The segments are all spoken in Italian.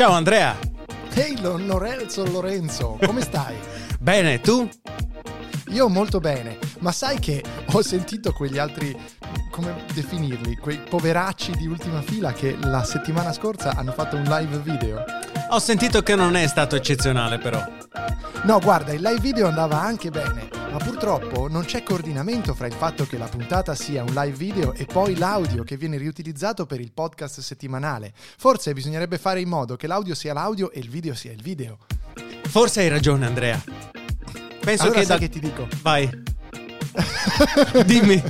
Ciao Andrea. Ehi Lorenzo Lorenzo, come stai? Bene, tu? Io molto bene, ma sai che ho sentito quegli altri, come definirli, quei poveracci di ultima fila che la settimana scorsa hanno fatto un live video. Ho sentito che non è stato eccezionale però. No, guarda, il live video andava anche bene, ma purtroppo non c'è coordinamento fra il fatto che la puntata sia un live video e poi l'audio che viene riutilizzato per il podcast settimanale. Forse bisognerebbe fare in modo che l'audio sia l'audio e il video sia il video. Forse hai ragione Andrea. Penso allora che, da- che ti dico? Vai. Dimmi.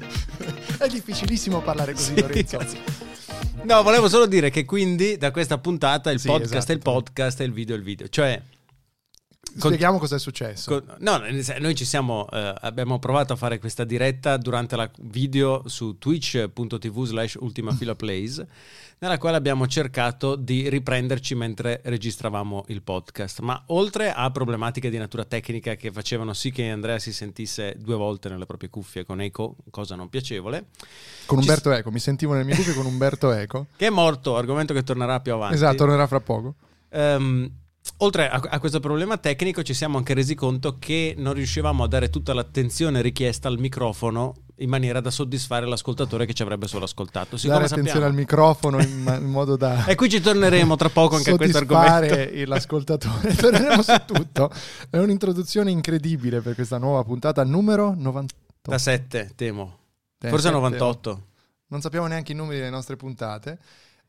È difficilissimo parlare così, Sì, Lorenzo. cazzo. No, volevo solo dire che quindi da questa puntata il Sì, podcast esatto. è il podcast e il video è il video. Cioè, Spieghiamo cosa è successo. No, noi ci siamo, eh, abbiamo provato a fare questa diretta durante la video su twitch.tv slash ultima fila plays, nella quale abbiamo cercato di riprenderci mentre registravamo il podcast. Ma oltre a problematiche di natura tecnica che facevano sì che Andrea si sentisse due volte nelle proprie cuffie con eco, cosa non piacevole, Con Ci- Umberto Eco, mi sentivo nel mio cuffie con Umberto Eco. che è morto, argomento che tornerà più avanti. Esatto, tornerà fra poco. Ehm, oltre a, a questo problema tecnico, ci siamo anche resi conto che non riuscivamo a dare tutta l'attenzione richiesta al microfono in maniera da soddisfare l'ascoltatore che ci avrebbe solo ascoltato. Siccome Dare attenzione sappiamo- al microfono in, ma- in modo da E qui ci torneremo tra poco anche a questo soddisfare argomento. l'ascoltatore. Torneremo su tutto. È un'introduzione incredibile per questa nuova puntata numero 98. Da 7, temo. Forse sette, 98. Non sappiamo neanche i numeri delle nostre puntate.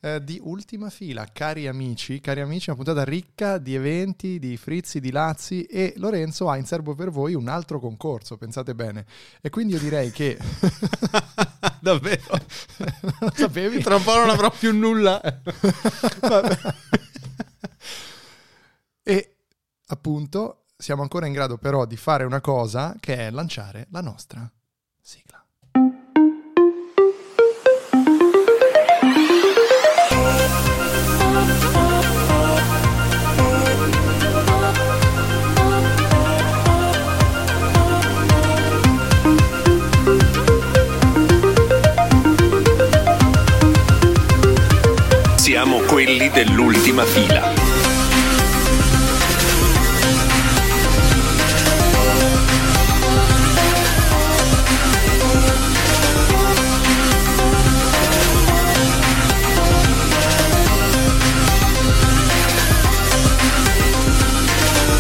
Eh, di ultima fila, cari amici, cari amici, una puntata ricca di eventi, di frizzi, di lazzi e Lorenzo ha in serbo per voi un altro concorso, pensate bene. E quindi io direi che... Davvero? non sapevi? Tra un po' non avrò più nulla. E appunto siamo ancora in grado però di fare una cosa che è lanciare la nostra dell'ultima fila.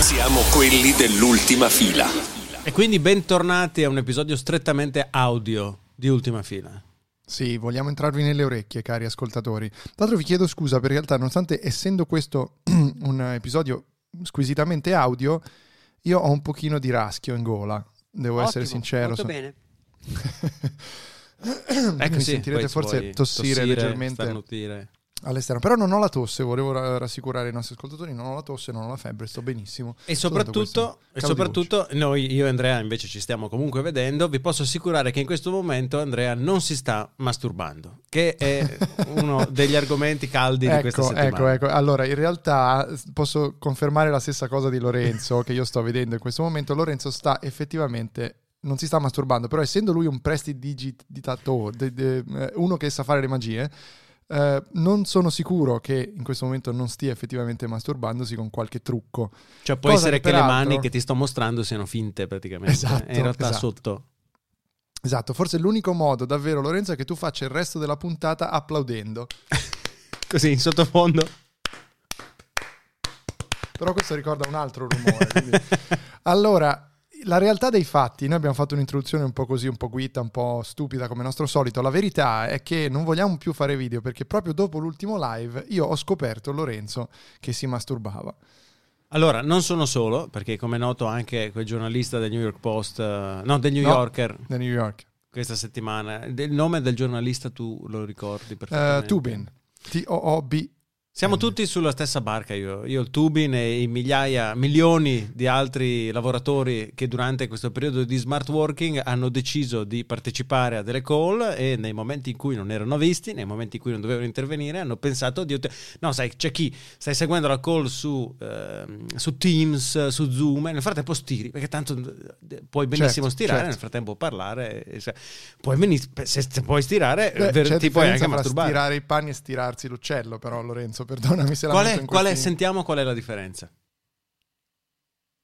Siamo quelli dell'altima fila. E quindi bentornati a un episodio strettamente audio di Ultima Fila. Sì, vogliamo entrarvi nelle orecchie, cari ascoltatori. Tra l'altro vi chiedo scusa perché in realtà, nonostante essendo questo un episodio squisitamente audio, io ho un pochino di raschio in gola. Devo essere sincero. Molto sono- bene. Ecco Mi sì, sentirete forse puoi tossire leggermente. starnutire. All'esterno. Però non ho la tosse, volevo ra- rassicurare i nostri ascoltatori, non ho la tosse, non ho la febbre, sto benissimo. E soprattutto, e soprattutto noi, io e Andrea invece ci stiamo comunque vedendo, vi posso assicurare che in questo momento Andrea non si sta masturbando, che è uno degli argomenti caldi di questa Ecco, settimana. ecco, ecco. Allora, in realtà posso confermare la stessa cosa di Lorenzo che io sto vedendo in questo momento. Lorenzo sta effettivamente non si sta masturbando, però essendo lui un prestidigitatore, eh, uno che sa fare le magie, eh, non sono sicuro che in questo momento non stia effettivamente masturbandosi con qualche trucco. Cioè può Cosa essere che che le peraltro- mani che ti sto mostrando siano finte praticamente, Esatto, e in realtà esatto. sotto. Esatto, forse l'unico modo davvero Lorenzo è che tu faccia il resto della puntata applaudendo. Così in sottofondo. Però questo ricorda un altro rumore. quindi- Allora, la realtà dei fatti, noi abbiamo fatto un'introduzione un po' così, un po' guita, un po' stupida come nostro solito. La verità è che non vogliamo più fare video perché proprio dopo l'ultimo live io ho scoperto Lorenzo che si masturbava. Allora, non sono solo, perché come è noto anche quel giornalista del New York Post, eh, no, del New No. Yorker, Da New York. questa settimana, il nome del giornalista tu lo ricordi Eh, perfettamente? Tubin. T-O-O-B. Siamo tutti sulla stessa barca, io, io il Tubin e i migliaia, milioni di altri lavoratori che durante questo periodo di smart working hanno deciso di partecipare a delle call e nei momenti in cui non erano visti, nei momenti in cui non dovevano intervenire, hanno pensato di... No, sai, c'è chi stai seguendo la call su, ehm, su Teams, su Zoom e nel frattempo stiri, perché tanto eh, puoi benissimo Certo, stirare, certo. nel frattempo parlare, e se, puoi benis- se, se puoi stirare, Beh, ver- c'è ti puoi anche masturbare. stirare i panni e stirarsi l'uccello, però Lorenzo, Lorenzo, perdonami se la Qual metto è, qual è- sentiamo qual è la differenza.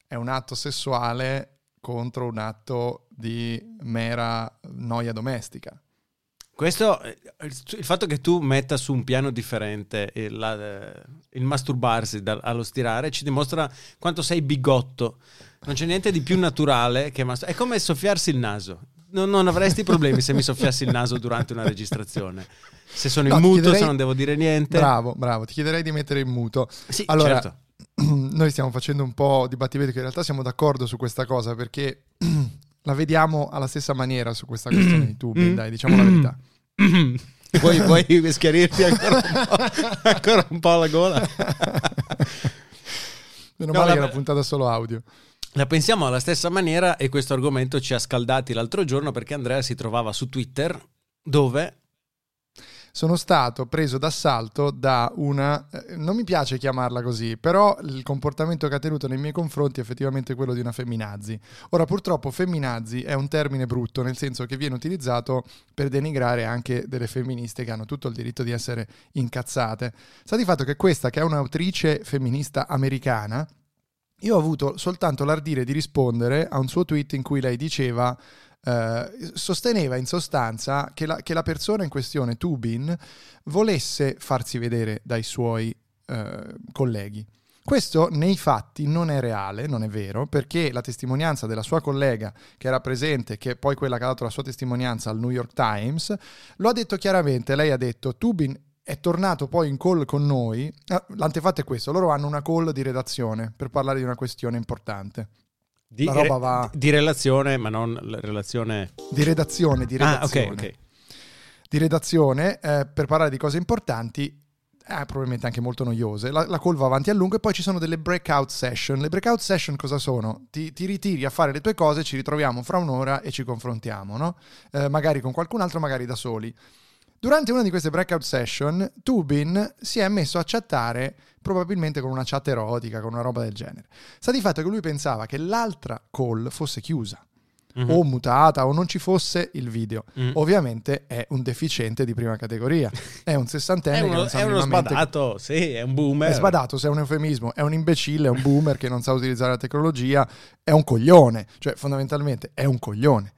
È un atto sessuale contro un atto di mera noia domestica. Questo, eh, il fatto che tu metta su un piano differente il, la- eh, il masturbarsi dal- allo stirare ci dimostra quanto sei bigotto. Non c'è niente di più naturale che mastur- È come soffiarsi il naso. Non, non avresti problemi se mi soffiassi il naso durante una registrazione. Se sono No, in muto, chiederei- se non devo dire niente. Bravo, bravo. Ti chiederei di mettere in muto. Sì, Allora, certo. noi stiamo facendo un po' di battimento che in realtà siamo d'accordo su questa cosa perché la vediamo alla stessa maniera su questa questione di Tubin, Mm. dai, diciamo la verità. Vuoi, vuoi schiarirti ancora un po', ancora un po' la gola? Meno No, male la- che era puntata solo audio. La pensiamo alla stessa maniera e questo argomento ci ha scaldati l'altro giorno perché Andrea si trovava su Twitter dove Sono stato preso d'assalto da una, eh, non mi piace chiamarla così, però il comportamento che ha tenuto nei miei confronti è effettivamente quello di una femminazi. Ora purtroppo femminazi è un termine brutto, nel senso che viene utilizzato per denigrare anche delle femministe che hanno tutto il diritto di essere incazzate. Sta di fatto che questa, che è un'autrice femminista americana, io ho avuto soltanto l'ardire di rispondere a un suo tweet in cui lei diceva, eh, sosteneva in sostanza che la, che la persona in questione, Tubin, volesse farsi vedere dai suoi eh, colleghi. Questo nei fatti non è reale, non è vero, perché la testimonianza della sua collega che era presente, che è poi quella che ha dato la sua testimonianza al New York Times, lo ha detto chiaramente. Lei ha detto: Tubin è tornato poi in call con noi. Ah, l'antefatto è questo: loro hanno una call di redazione per parlare di una questione importante. di, La roba va- di relazione, ma non la relazione... Di redazione, di Ah, redazione. ok, ok. di redazione eh, per parlare di cose importanti, eh, probabilmente anche molto noiose. La, la call va avanti a lungo e poi ci sono delle breakout session. Le breakout session cosa sono? Ti, ti ritiri a fare le tue cose, ci ritroviamo fra un'ora e ci confrontiamo, no? Eh, magari con qualcun altro, magari da soli. Durante una di queste breakout session, Tubin si è messo a chattare probabilmente con una chat erotica, con una roba del genere. Sta di fatto che lui pensava che l'altra call fosse chiusa Mhm. o mutata o non ci fosse il video. Mm. Ovviamente è un deficiente di prima categoria. È un sessantenne È che uno, non sa è uno sbadato, sì, è un boomer. È sbadato, se è un eufemismo, è un imbecille, è un boomer che non sa utilizzare la tecnologia, è un coglione, cioè fondamentalmente è un coglione.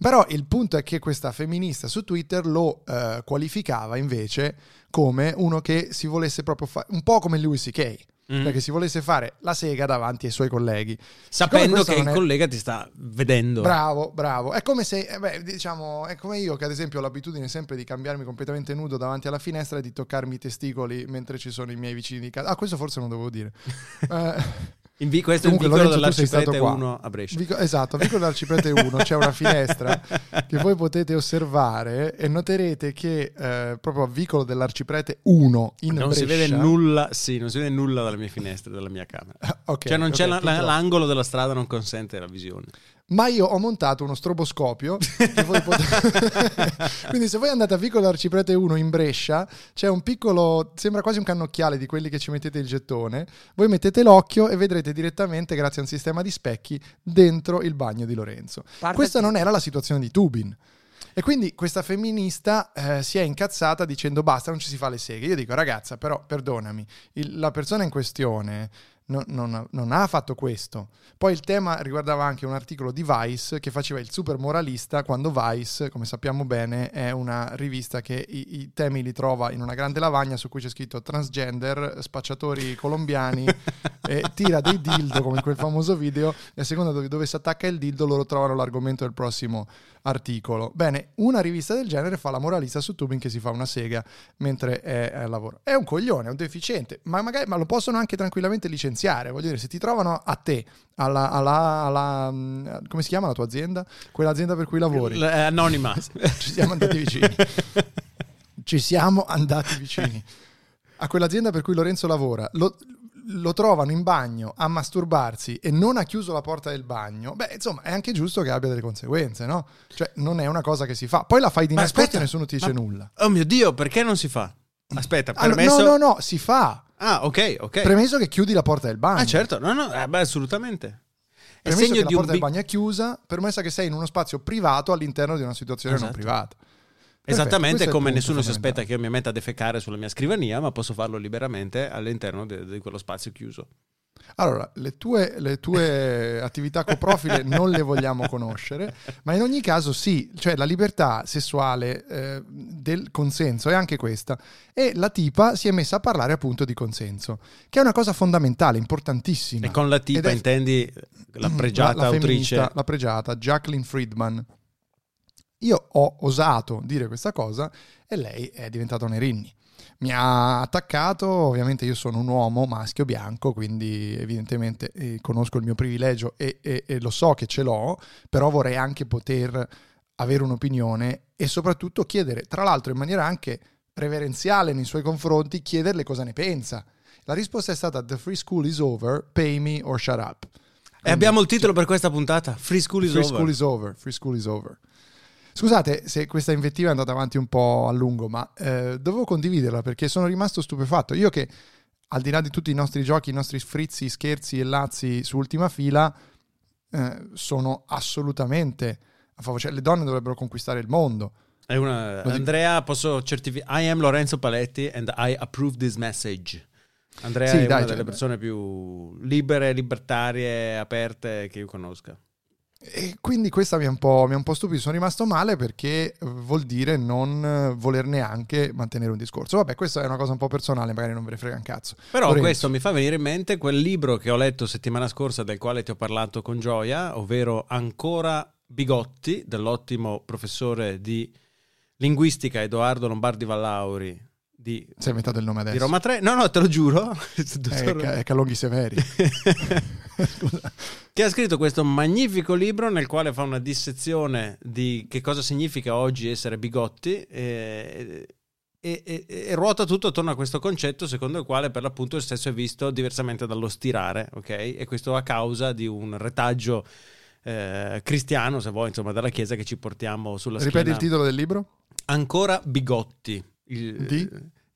Però il punto è che questa femminista su Twitter lo eh, qualificava invece come uno che si volesse proprio fare, un po' come Louis C.K., Mm. cioè che si volesse fare la sega davanti ai suoi colleghi. Sapendo che il è- collega ti sta vedendo. Bravo, bravo. È come se, eh, beh, diciamo, è come io che ad esempio ho l'abitudine sempre di cambiarmi completamente nudo davanti alla finestra e di toccarmi i testicoli mentre ci sono i miei vicini di casa. Ah, questo forse non dovevo dire. Eh, vi- questo è Comunque, vicolo Lorenzo, tu sei dell'Arciprete stato qua. 1 a Brescia. Vico- esatto, a Vicolo dell'Arciprete 1 c'è una finestra che voi potete osservare e noterete che eh, proprio a Vicolo dell'Arciprete 1 in non si Brescia- vede nulla, sì, non si vede nulla dalle mie finestre, dalla mia camera. Ok, cioè non c'è ok, la- l'angolo della strada non consente la visione. Ma io ho montato uno stroboscopio. che voi potete- Quindi, se voi andate a Vicolo Arciprete 1 in Brescia, c'è un piccolo, sembra quasi un cannocchiale di quelli che ci mettete il gettone. Voi mettete l'occhio e vedrete direttamente, grazie a un sistema di specchi, dentro il bagno di Lorenzo. Parte- Questa non era la situazione di Tubin. E quindi questa femminista eh, si è incazzata dicendo basta, non ci si fa le seghe. Io dico ragazza, però perdonami, il- la persona in questione non, non- non ha fatto questo. Poi il tema riguardava anche un articolo di Vice che faceva il super moralista quando Vice, come sappiamo bene, è una rivista che i, i temi li trova in una grande lavagna su cui c'è scritto transgender, spacciatori colombiani, e tira dei dildo come in quel famoso video e a seconda dove, dove si attacca il dildo loro trovano l'argomento del prossimo articolo. Bene, una rivista del genere fa la moralista su Tubin che si fa una sega mentre è al lavoro. È un coglione, è un deficiente, ma magari ma lo possono anche tranquillamente licenziare. Voglio dire, se ti trovano a te, alla, alla- alla- mh, come si chiama la tua azienda? Quell'azienda per cui lavori. L- anonima. Ci siamo andati vicini. Ci siamo andati vicini. A quell'azienda per cui Lorenzo lavora, lo, lo trovano in bagno a masturbarsi e non ha chiuso la porta del bagno, beh, insomma, è anche giusto che abbia delle conseguenze, no? Cioè, non è una cosa che si fa. Poi la fai di nascosto e nessuno ti dice ma- nulla. Oh mio Dio, perché non si fa? Aspetta, Allora, permesso... no, no, no, si fa. Ah, ok, ok. Premesso che chiudi la porta del bagno. ah, certo. No, no, eh, beh, assolutamente. È Premesso segno che la porta del bagno è chiusa, permessa che sei in uno spazio privato all'interno di una situazione Esatto. non privata. Esattamente come nessuno si aspetta che io mi metta a defecare sulla mia scrivania, ma posso farlo liberamente all'interno di quello spazio chiuso. Allora, le tue, le tue attività coprofile non le vogliamo conoscere, ma in ogni caso sì, cioè la libertà sessuale eh, del consenso è anche questa. E la tipa si è messa a parlare appunto di consenso, che è una cosa fondamentale, importantissima. E con la tipa è- intendi la pregiata la, la autrice. La pregiata, Jacqueline Friedman. Io ho osato dire questa cosa e lei è diventata un erinni. Mi ha attaccato, ovviamente io sono un uomo maschio bianco, quindi evidentemente eh, conosco il mio privilegio e, e- e lo so che ce l'ho, però vorrei anche poter avere un'opinione e soprattutto chiedere, tra l'altro in maniera anche reverenziale nei suoi confronti, chiederle cosa ne pensa. La risposta è stata The free school is over, pay me or shut up. E abbiamo il titolo per questa puntata: Free School is Free Over. school is over. Free school is over. Scusate se questa invettiva è andata avanti un po' a lungo, ma eh, dovevo condividerla perché sono rimasto stupefatto. Io che al di là di tutti i nostri giochi, i nostri frizzi, scherzi e lazzi su ultima fila, eh, sono assolutamente a favore. Cioè, le donne dovrebbero conquistare il mondo. Una- Andrea, posso certificare? I am Lorenzo Paletti and I approve this message. Andrea Sì, è dai, una cioè- delle persone più libere, libertarie, aperte che io conosca. E quindi questa mi ha un po', mi ha un po' stupito, sono rimasto male perché eh, vuol dire non eh, voler neanche mantenere un discorso. Vabbè, questa è una cosa un po' personale, magari non ve ne frega un cazzo. Però Lorenzo. questo mi fa venire in mente quel libro che ho letto settimana scorsa, del quale ti ho parlato con gioia, ovvero Ancora Bigotti, dell'ottimo professore di linguistica Edoardo Lombardi Vallauri di, è inventato il nome adesso. di Roma 3. No, no, te lo giuro. È, Dottor- Ca- è Calonghi Severi. Che ha scritto questo magnifico libro nel quale fa una dissezione di che cosa significa oggi essere bigotti e, e- e- e ruota tutto attorno a questo concetto secondo il quale per l'appunto il sesso è visto diversamente dallo stirare, ok? E questo a causa di un retaggio eh, cristiano, se vuoi, insomma, dalla Chiesa che ci portiamo sulla Ripeti schiena. il titolo del libro? Ancora Bigotti. Il- Di?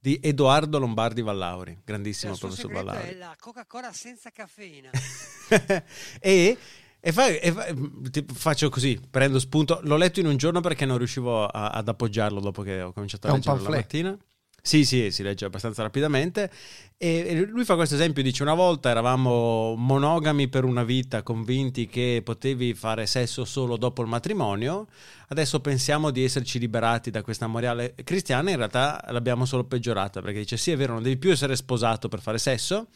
di Edoardo Lombardi Vallauri, grandissimo Il professor Vallauri. è la Coca-Cola senza caffeina. e, e fa- e fa- ti faccio così, prendo spunto. L'ho letto in un giorno perché non riuscivo a- ad appoggiarlo dopo che ho cominciato a leggerlo la mattina. Sì, sì, si legge abbastanza rapidamente. E lui fa questo esempio: dice: Una volta eravamo monogami per una vita, convinti che potevi fare sesso solo dopo il matrimonio. Adesso pensiamo di esserci liberati da questa morale cristiana. In realtà l'abbiamo solo peggiorata perché dice: Sì, è vero, non devi più essere sposato per fare sesso.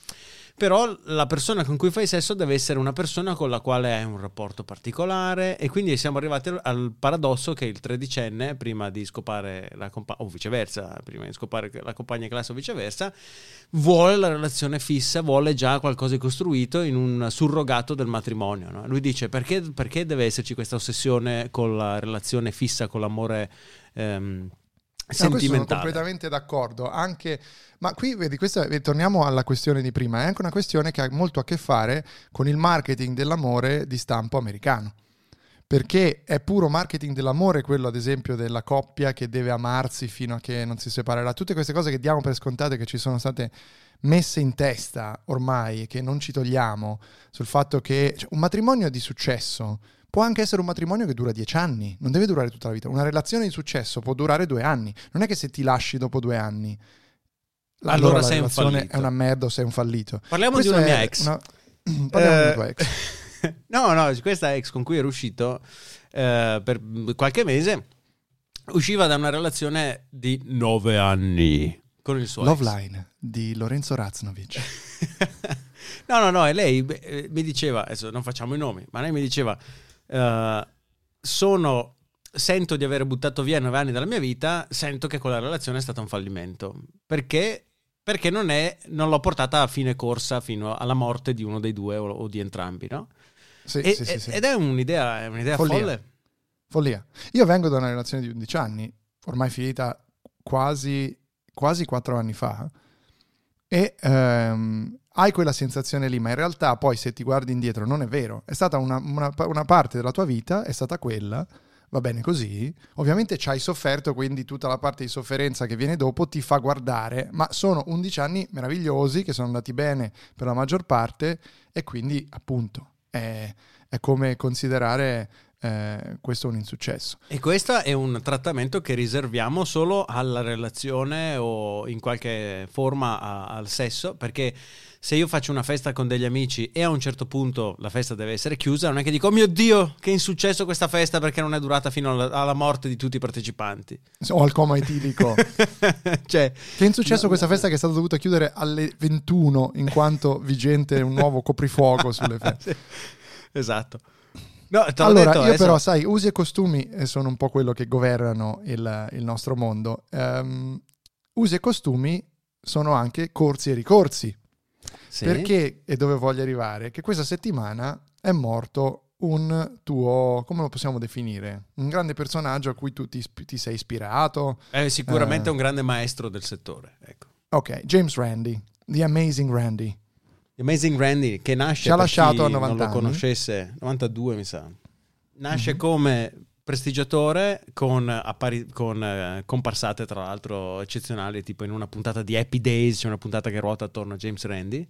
Però la persona con cui fai sesso deve essere una persona con la quale hai un rapporto particolare e quindi siamo arrivati al- paradosso che il tredicenne, prima di scopare la compagna, o viceversa, prima di scopare la compagna di classe o viceversa, vuole la relazione fissa, vuole già qualcosa di costruito in un surrogato del matrimonio. no? Lui dice perché, perché deve esserci questa ossessione con la relazione fissa, con l'amore ehm, No, questo sono sentimentale? completamente d'accordo. Anche, ma qui vedi, questa, eh, torniamo alla questione di prima. È anche una questione che ha molto a che fare con il marketing dell'amore di stampo americano. Perché è puro marketing dell'amore quello, ad esempio, della coppia che deve amarsi fino a che non si separerà. Tutte queste cose che diamo per scontate, che ci sono state messe in testa ormai che non ci togliamo, sul fatto che cioè, un matrimonio di successo può anche essere un matrimonio che dura dieci anni, non deve durare tutta la vita. Una relazione di successo può durare due anni. Non è che se ti lasci dopo due anni, Allora allora la sei un relazione fallito. è una merda o sei un fallito. Parliamo Questa di una mia ex. una- Parliamo Eh, di tua ex. no, no, questa ex con cui ero uscito eh, per qualche mese usciva da una relazione di nove anni con il suo Love ex. Line di Lorenzo Raznovic. no, no, no, e lei eh, mi diceva, adesso non facciamo i nomi, ma lei mi diceva, eh, sono, sento di aver buttato via nove anni dalla mia vita, sento che quella relazione è stata un fallimento, perché, perché non, è, non l'ho portata a fine corsa fino alla morte di uno dei due o, o di entrambi, no? Sì, E- sì, sì, sì. Ed è un'idea, è un'idea Follia. folle. Follia. Io vengo da una relazione di 11 anni, ormai finita quasi, quasi 4 anni fa, e ehm, hai quella sensazione lì, ma in realtà poi se ti guardi indietro non è vero. È stata una, una- una parte della tua vita, è stata quella, va bene così. Ovviamente ci hai sofferto, quindi tutta la parte di sofferenza che viene dopo ti fa guardare, ma sono 11 anni meravigliosi che sono andati bene per la maggior parte e quindi appunto è, è come considerare eh, questo è un insuccesso. E questo è un trattamento che riserviamo solo alla relazione o in qualche forma a- al sesso, perché se io faccio una festa con degli amici e a un certo punto la festa deve essere chiusa, non è che dico, oh mio Dio, che insuccesso questa festa perché non è durata fino alla, alla morte di tutti i partecipanti. O al coma etilico. cioè, Che è insuccesso No, questa festa che è stata dovuta chiudere alle 21 in quanto vigente un nuovo coprifuoco sulle feste. Esatto. No, Allora, detto, io adesso- però, sai, usi e costumi eh, sono un po' quello che governano il, il nostro mondo. Ehm, usi e costumi sono anche corsi e ricorsi. Sì. Perché, e dove voglio arrivare, che questa settimana è morto un tuo, come lo possiamo definire? Un grande personaggio a cui tu ti, ti sei ispirato. È sicuramente Eh. un grande maestro del settore. Ecco. Ok, James Randi, The Amazing Randy. Amazing Randy che nasce Ci ha lasciato a 90 non lo anni. conoscesse 92 mi sa nasce Mhm. come prestigiatore con, appari- con, eh, comparsate tra l'altro eccezionali tipo in una puntata di Happy Days c'è una puntata che ruota attorno a James Randy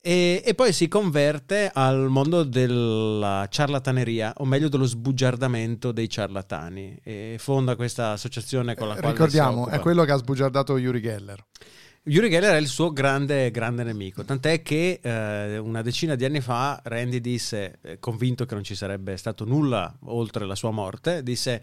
e, e poi si converte al mondo della ciarlataneria o meglio dello sbugiardamento dei ciarlatani e fonda questa associazione con la quale Ricordiamo, è quello che ha sbugiardato Yuri Geller. Yuri Geller è il suo grande, grande nemico, tant'è che eh, una decina di anni fa Randy disse, eh, convinto che non ci sarebbe stato nulla oltre la sua morte, disse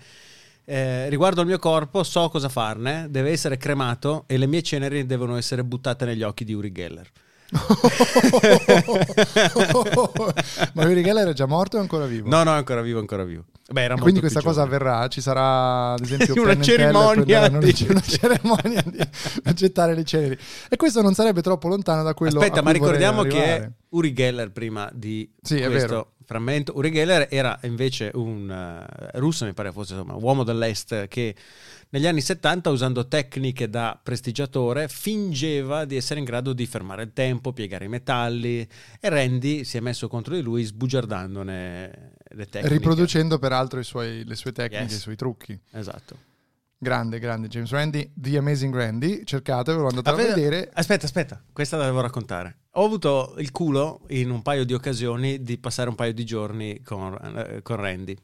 eh, riguardo al mio corpo so cosa farne, deve essere cremato e le mie ceneri devono essere buttate negli occhi di Yuri Geller. Ma Yuri Geller è già morto o è ancora vivo? No, no, è ancora vivo, ancora vivo. Beh, era Quindi questa cosa giovane. avverrà, ci sarà ad esempio Una cerimonia di- una cerimonia di accettare le ceneri. E questo non sarebbe troppo lontano da quello Aspetta, ma ricordiamo che. Uri Geller prima di Sì, questo frammento, Uri Geller era invece un eh, russo, mi pare fosse insomma, uomo dell'est che negli anni 70 usando tecniche da prestigiatore fingeva di essere in grado di fermare il tempo, piegare i metalli e Randy si è messo contro di lui sbugiardandone le tecniche. riproducendo peraltro suoi- le sue tecniche, Yes. i suoi trucchi. Esatto. Grande, grande James Randy, The Amazing Randy, cercatevelo, andate a Avete- vedere. Aspetta, aspetta, questa la devo raccontare. Ho avuto il culo in un paio di occasioni di passare un paio di giorni con, eh, con Randy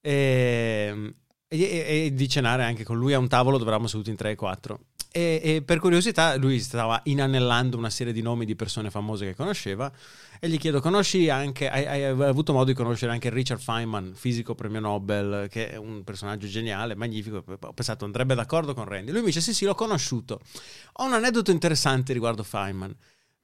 e, e- e di cenare anche con lui a un tavolo dove eravamo seduti in 3 e 4. E, e per curiosità lui stava inanellando una serie di nomi di persone famose che conosceva e gli chiedo, conosci anche, hai, hai avuto modo di conoscere anche Richard Feynman, fisico premio Nobel, che è un personaggio geniale, magnifico, ho pensato andrebbe d'accordo con Randy. Lui mi dice sì sì l'ho conosciuto. Ho un aneddoto interessante riguardo Feynman.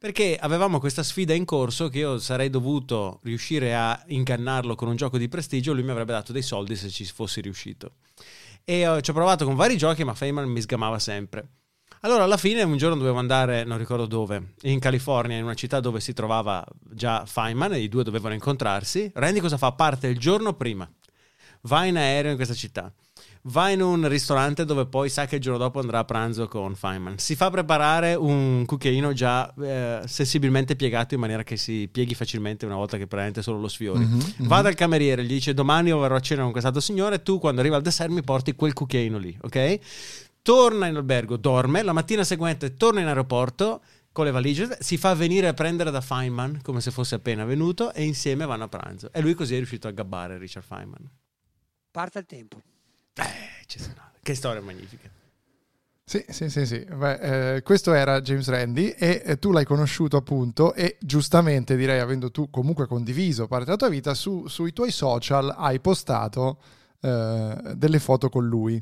Perché avevamo questa sfida in corso che io sarei dovuto riuscire a ingannarlo con un gioco di prestigio, lui mi avrebbe dato dei soldi se ci fossi riuscito. E eh, ci ho provato con vari giochi, ma Feynman mi sgamava sempre. Allora, alla fine, un giorno dovevo andare, non ricordo dove, in California, in una città dove si trovava già Feynman e i due dovevano incontrarsi. Randy cosa fa? Parte il giorno prima, va in aereo in questa città, va in un ristorante dove poi sa che il giorno dopo andrà a pranzo con Feynman. Si fa preparare un cucchiaino già eh, sensibilmente piegato in maniera che si pieghi facilmente una volta che prende solo lo sfiori. Mhm, mhm. Va dal cameriere, gli dice domani verrò a cena con quest'altro signore, tu quando arriva al dessert mi porti quel cucchiaino lì, ok? Torna in albergo, dorme, la mattina seguente torna in aeroporto con le valigie, si fa venire a prendere da Feynman come se fosse appena venuto e insieme vanno a pranzo. E lui così è riuscito a gabbare Richard Feynman. Parte il tempo. Eh. Che storia magnifica. Sì, sì, sì, sì. Beh, eh, questo era James Randy e eh, tu l'hai conosciuto appunto e giustamente direi, avendo tu comunque condiviso parte della tua vita, su- sui tuoi social hai postato eh, delle foto con lui.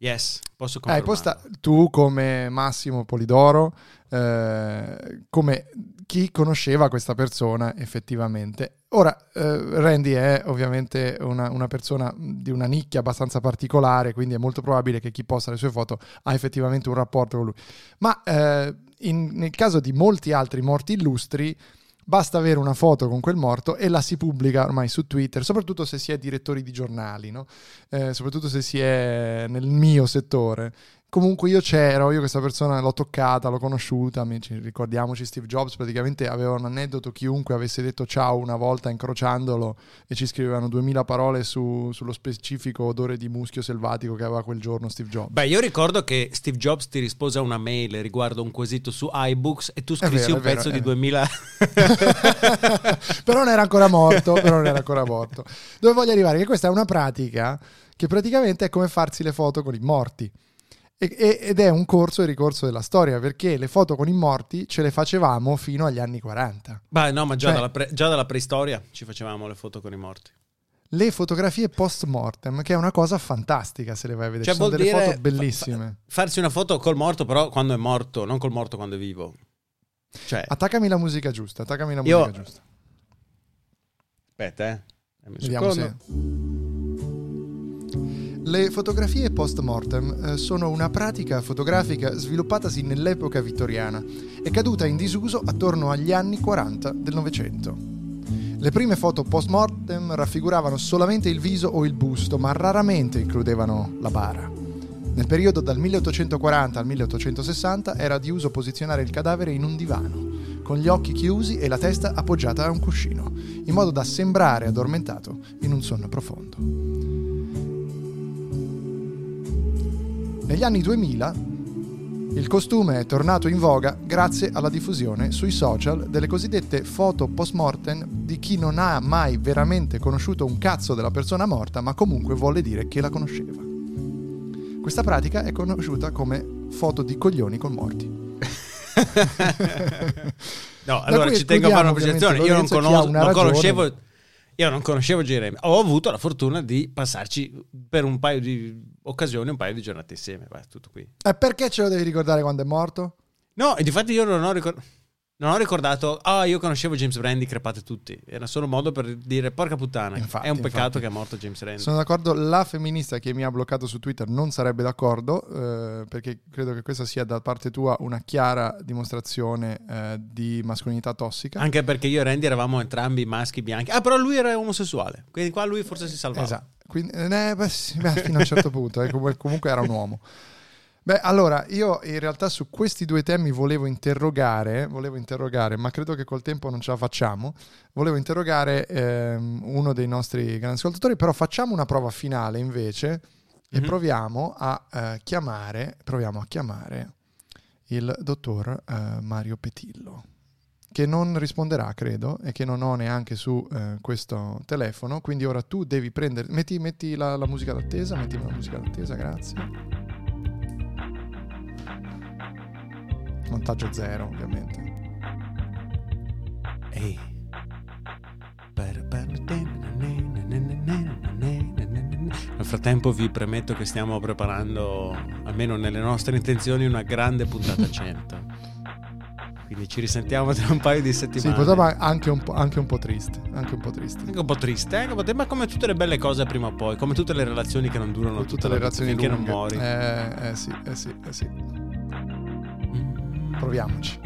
Yes, posso Hai confermare. posta- tu come Massimo Polidoro, eh, come chi conosceva questa persona effettivamente. Ora, eh, Randy è ovviamente una, una persona di una nicchia abbastanza particolare, quindi è molto probabile che chi posta le sue foto ha effettivamente un rapporto con lui. Ma eh, in- nel caso di molti altri morti illustri, basta avere una foto con quel morto e la si pubblica ormai su Twitter, soprattutto se si è direttori di giornali, no? Eh, soprattutto se si è nel mio settore. Comunque io c'ero, io questa persona l'ho toccata, l'ho conosciuta, amici, ricordiamoci Steve Jobs, praticamente aveva un aneddoto, chiunque avesse detto ciao una volta incrociandolo e ci scrivevano duemila parole su- sullo specifico odore di muschio selvatico che aveva quel giorno Steve Jobs. Beh, io ricordo che Steve Jobs ti rispose a una mail riguardo un quesito su iBooks e tu scrissi vero, un vero, pezzo di vero. 2000. però non era ancora morto, però non era ancora morto. Dove voglio arrivare? Che questa è una pratica che praticamente è come farsi le foto con i morti. E- ed è un corso e ricorso della storia, perché le foto con i morti ce le facevamo fino agli anni 40. Beh, no, ma già, Cioè- dalla pre- già dalla preistoria ci facevamo le foto con i morti. Le fotografie post mortem, che è una cosa fantastica se le vai a vedere. Cioè, Ci sono delle foto bellissime. fa- farsi una foto col morto, però quando è morto, non col morto quando è vivo. Cioè, Attaccami la musica giusta, attaccami la Io- musica giusta. aspetta, eh. Vediamo secondo. se... Le fotografie post mortem eh, sono una pratica fotografica sviluppatasi nell'epoca vittoriana e caduta in disuso attorno agli anni 40 del Novecento. Le prime foto post mortem raffiguravano solamente il viso o il busto, ma raramente includevano la bara. Nel periodo dal 1840 al 1860 era di uso posizionare il cadavere in un divano, con gli occhi chiusi e la testa appoggiata a un cuscino, in modo da sembrare addormentato in un sonno profondo. Negli anni 2000 il costume è tornato in voga grazie alla diffusione sui social delle cosiddette foto post-mortem di chi non ha mai veramente conosciuto un cazzo della persona morta, ma comunque vuole dire che la conosceva. Questa pratica è conosciuta come foto di coglioni con morti. No, allora ci tengo a fare una precisazione. Io non, ovviamente, Lorenzo, chi ha conos- una non conoscevo. Io non conoscevo Jeremy. Ho avuto la fortuna di passarci per un paio di occasioni, un paio di giornate insieme. Vai, tutto qui. E perché ce lo devi ricordare quando è morto? No, e difatti io non ho, ricor- non ho ricordato. Ah, io conoscevo James Randi, crepate tutti. Era solo modo per dire porca puttana. Infatti, è un peccato infatti. che è morto James Randi. Sono d'accordo, la femminista che mi ha bloccato su Twitter non sarebbe d'accordo, eh, perché credo che questa sia da parte tua una chiara dimostrazione eh, di mascolinità tossica. Anche perché io e Randy eravamo entrambi maschi bianchi. Ah, però lui era omosessuale. Quindi qua lui forse si salvava. Esatto. Quindi, eh, beh, sì, beh, fino a un certo punto, eh, comunque era un uomo. Beh, allora, io in realtà su questi due temi volevo interrogare, volevo interrogare, ma credo che col tempo non ce la facciamo. Volevo interrogare ehm, uno dei nostri grandi ascoltatori, però facciamo una prova finale invece e Mhm. proviamo a eh, chiamare, proviamo a chiamare il dottor eh, Mario Petillo, che non risponderà, credo, e che non ho neanche su eh, questo telefono. Quindi ora tu devi prendere. Metti, metti la, la musica d'attesa, metti la musica d'attesa, grazie. Montaggio zero, ovviamente. Ehi. Nel frattempo vi premetto che stiamo preparando, almeno nelle nostre intenzioni, una grande puntata 100. Quindi ci risentiamo tra un paio di Sì, settimane. potrebbe anche un, po', anche un po' triste. Anche un po' triste. Anche un po' triste, eh, ma come tutte le belle cose prima o poi, come tutte le relazioni che non durano Con tutta tutte le la vita, relazioni finché lunghe. non muori. Eh, eh sì, eh sì, eh sì. Proviamoci.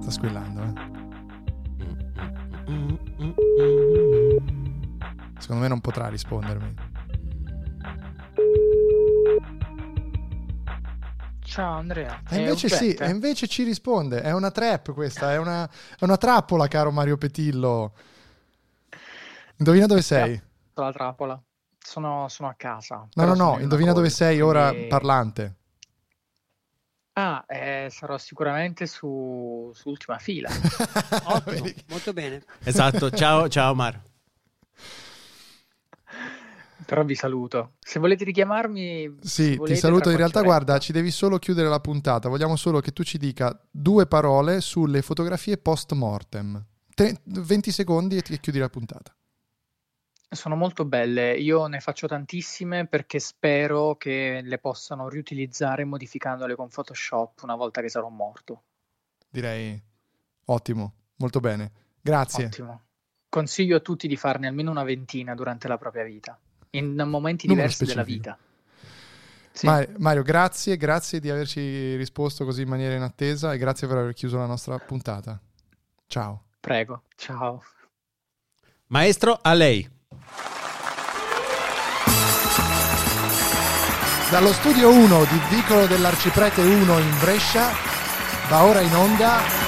Sta squillando, eh. Secondo me non potrà rispondermi. Ciao Andrea. E invece sì, e invece ci risponde. È una trap questa, è una, è una trappola, caro Mario Petillo. Indovina dove sei? La trappola. Sono, sono a casa. No, no, no, in indovina dove sei ora quindi- parlante. Ah, eh, sarò sicuramente su, su ultima fila. Ottimo, molto bene. Esatto, ciao, ciao Mar. Però vi saluto. Se volete richiamarmi... Sì, ti volete, saluto. tra In realtà, guarda, ci devi solo chiudere la puntata. Vogliamo solo che tu ci dica due parole sulle fotografie post mortem. Tre- 20 secondi e ti chiudi la puntata. Sono molto belle. Io ne faccio tantissime perché spero che le possano riutilizzare modificandole con Photoshop una volta che sarò morto. Direi ottimo, molto bene. Grazie. Ottimo. Consiglio a tutti di farne almeno una ventina durante la propria vita, in momenti Numero diversi della specifico. vita. Sì. Ma- Mario, grazie, grazie di averci risposto così in maniera inattesa e grazie per aver chiuso la nostra puntata. Ciao. Prego, ciao. Maestro, a lei. Dallo studio 1 di Vicolo dell'Arciprete 1 in Brescia va ora in onda